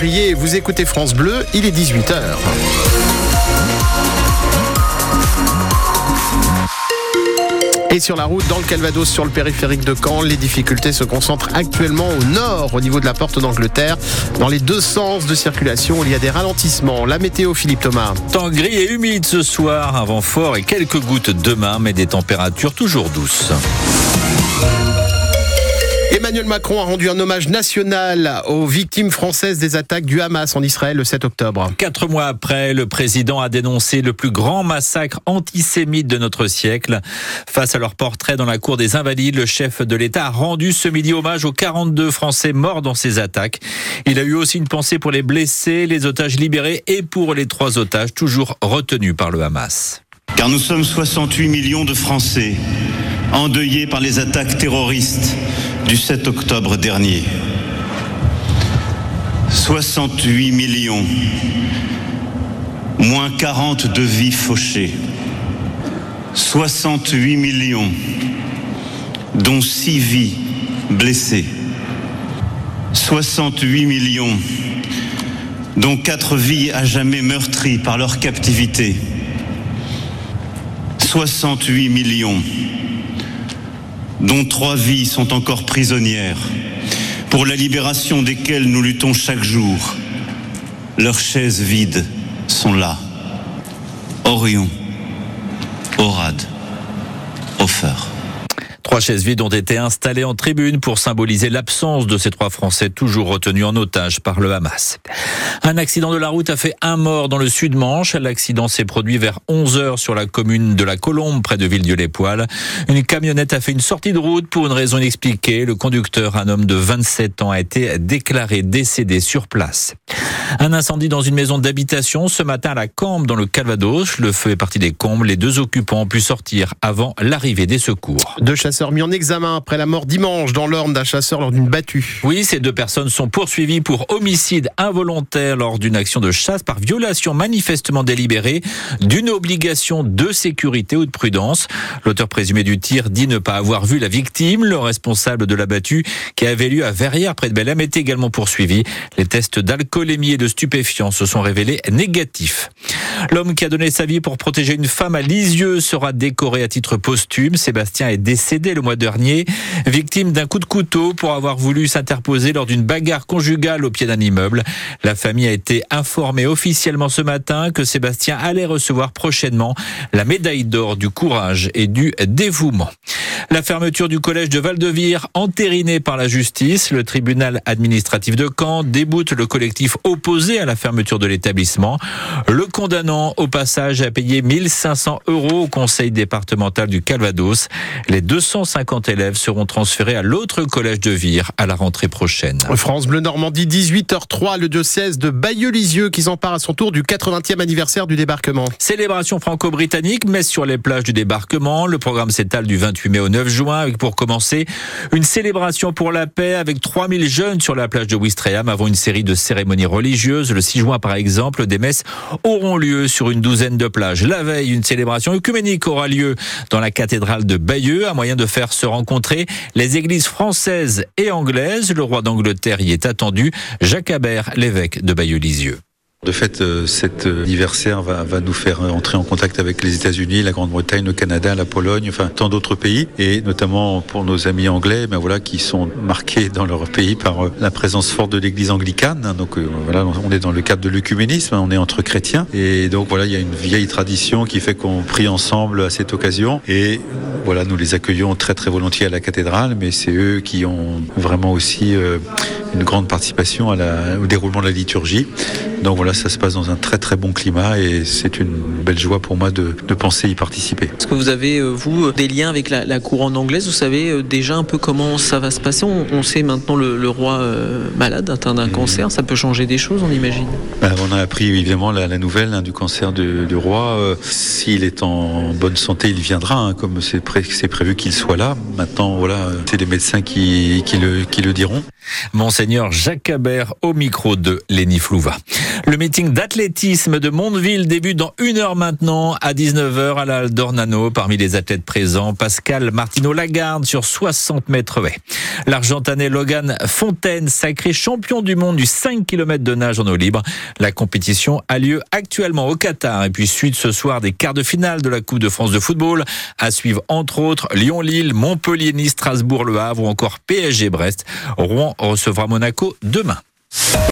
Vous écoutez France Bleu, il est 18h. Et sur la route, dans le Calvados, sur le périphérique de Caen, les difficultés se concentrent actuellement au nord, au niveau de la porte d'Angleterre. Dans les deux sens de circulation, il y a des ralentissements. La météo, Philippe Thomas. Temps gris et humide ce soir, un vent fort et quelques gouttes demain, mais des températures toujours douces. Emmanuel Macron a rendu un hommage national aux victimes françaises des attaques du Hamas en Israël le 7 octobre. Quatre mois après, le président a dénoncé le plus grand massacre antisémite de notre siècle. Face à leur portrait dans la cour des Invalides, le chef de l'État a rendu ce midi hommage aux 42 Français morts dans ces attaques. Il a eu aussi une pensée pour les blessés, les otages libérés et pour les trois otages toujours retenus par le Hamas. Car nous sommes 68 millions de Français endeuillés par les attaques terroristes du 7 octobre dernier. 68 millions, moins 40 de vies fauchées. 68 millions, dont 6 vies blessées. 68 millions, dont 4 vies à jamais meurtries par leur captivité. 68 millions dont trois vies sont encore prisonnières, pour la libération desquelles nous luttons chaque jour. Leurs chaises vides sont là. Orion, Orad, Offer. Trois chaises vides ont été installées en tribune pour symboliser l'absence de ces trois Français toujours retenus en otage par le Hamas. Un accident de la route a fait un mort dans le sud-Manche. L'accident s'est produit vers 11 heures sur la commune de la Colombe, près de Villedieu-les-Poils. Une camionnette a fait une sortie de route pour une raison inexpliquée. Le conducteur, un homme de 27 ans, a été déclaré décédé sur place. Un incendie dans une maison d'habitation ce matin à la Cambre dans le Calvados. Le feu est parti des combles. Les deux occupants ont pu sortir avant l'arrivée des secours. Mis en examen après la mort dimanche dans l'Orne d'un chasseur lors d'une battue. Oui, ces deux personnes sont poursuivies pour homicide involontaire lors d'une action de chasse par violation manifestement délibérée d'une obligation de sécurité ou de prudence. L'auteur présumé du tir dit ne pas avoir vu la victime. Le responsable de la battue qui avait lieu à Verrières près de Belém est également poursuivi. Les tests d'alcoolémie et de stupéfiants se sont révélés négatifs. L'homme qui a donné sa vie pour protéger une femme à Lisieux sera décoré à titre posthume. Sébastien est décédé le mois dernier, victime d'un coup de couteau pour avoir voulu s'interposer lors d'une bagarre conjugale au pied d'un immeuble. La famille a été informée officiellement ce matin que Sébastien allait recevoir prochainement la médaille d'or du courage et du dévouement. La fermeture du collège de Val-de-Vire, entérinée par la justice, le tribunal administratif de Caen déboute le collectif opposé à la fermeture de l'établissement. Le condamnant au passage à payer 1500 euros au conseil départemental du Calvados. Les 250 élèves seront transférés à l'autre collège de Vire à la rentrée prochaine. France Bleu Normandie, 18h03, le diocèse de Bayeux-Lisieux qui s'empare à son tour du 80e anniversaire du débarquement. Célébration franco-britannique, messe sur les plages du débarquement. Le programme s'étale du 28 mai au 9 juin avec pour commencer une célébration pour la paix avec 3000 jeunes sur la plage de Ouistreham avant une série de cérémonies religieuses. Le 6 juin par exemple, des messes auront lieu sur une douzaine de plages. La veille, une célébration œcuménique aura lieu dans la cathédrale de Bayeux, un moyen de faire se rencontrer les églises françaises et anglaises. Le roi d'Angleterre y est attendu. Jacques Habert, l'évêque de Bayeux-Lisieux. De fait, euh, cet anniversaire va, va, nous faire entrer en contact avec les États-Unis, la Grande-Bretagne, le Canada, la Pologne, enfin tant d'autres pays, et notamment pour nos amis anglais, ben voilà, qui sont marqués dans leur pays par euh, la présence forte de l'Église anglicane. Donc euh, voilà, on est dans le cadre de l'œcuménisme, on est entre chrétiens, et donc voilà, il y a une vieille tradition qui fait qu'on prie ensemble à cette occasion, et voilà, nous les accueillons très très volontiers à la cathédrale, mais c'est eux qui ont vraiment aussi une grande participation à la, au déroulement de la liturgie. Donc voilà, ça se passe dans un très très bon climat et c'est une belle joie pour moi de, de penser y participer. Est-ce que vous avez, vous, des liens avec la, la couronne anglaise? Vous savez déjà un peu comment ça va se passer? On, on, sait maintenant le, le roi euh, malade, atteint d'un mmh. cancer, ça peut changer des choses, on imagine ben, On a appris évidemment la, la nouvelle hein, du cancer du, du roi. Euh, S'il est en bonne santé, il viendra, hein, comme c'est pré prévu qu'il soit là. Maintenant, voilà, c'est les médecins qui, qui, le, qui le diront. Monseigneur Jacques Habert au micro de Léni Flouva. Le meeting d'athlétisme de Mondeville débute dans une heure maintenant à 19h à la Dornano. Parmi les athlètes présents, Pascal Martino-Lagarde sur 60 mètres haies. L'Argentanais Logan Fontaine, sacré champion du monde du 5 km de nage en eau libre. La compétition a lieu actuellement au Qatar et puis suite ce soir des quarts de finale de la Coupe de France de football. À suivre entre autres Lyon-Lille, Montpellier-Nice, Strasbourg-Le Havre ou encore PSG-Brest. Rouen recevra Monaco demain.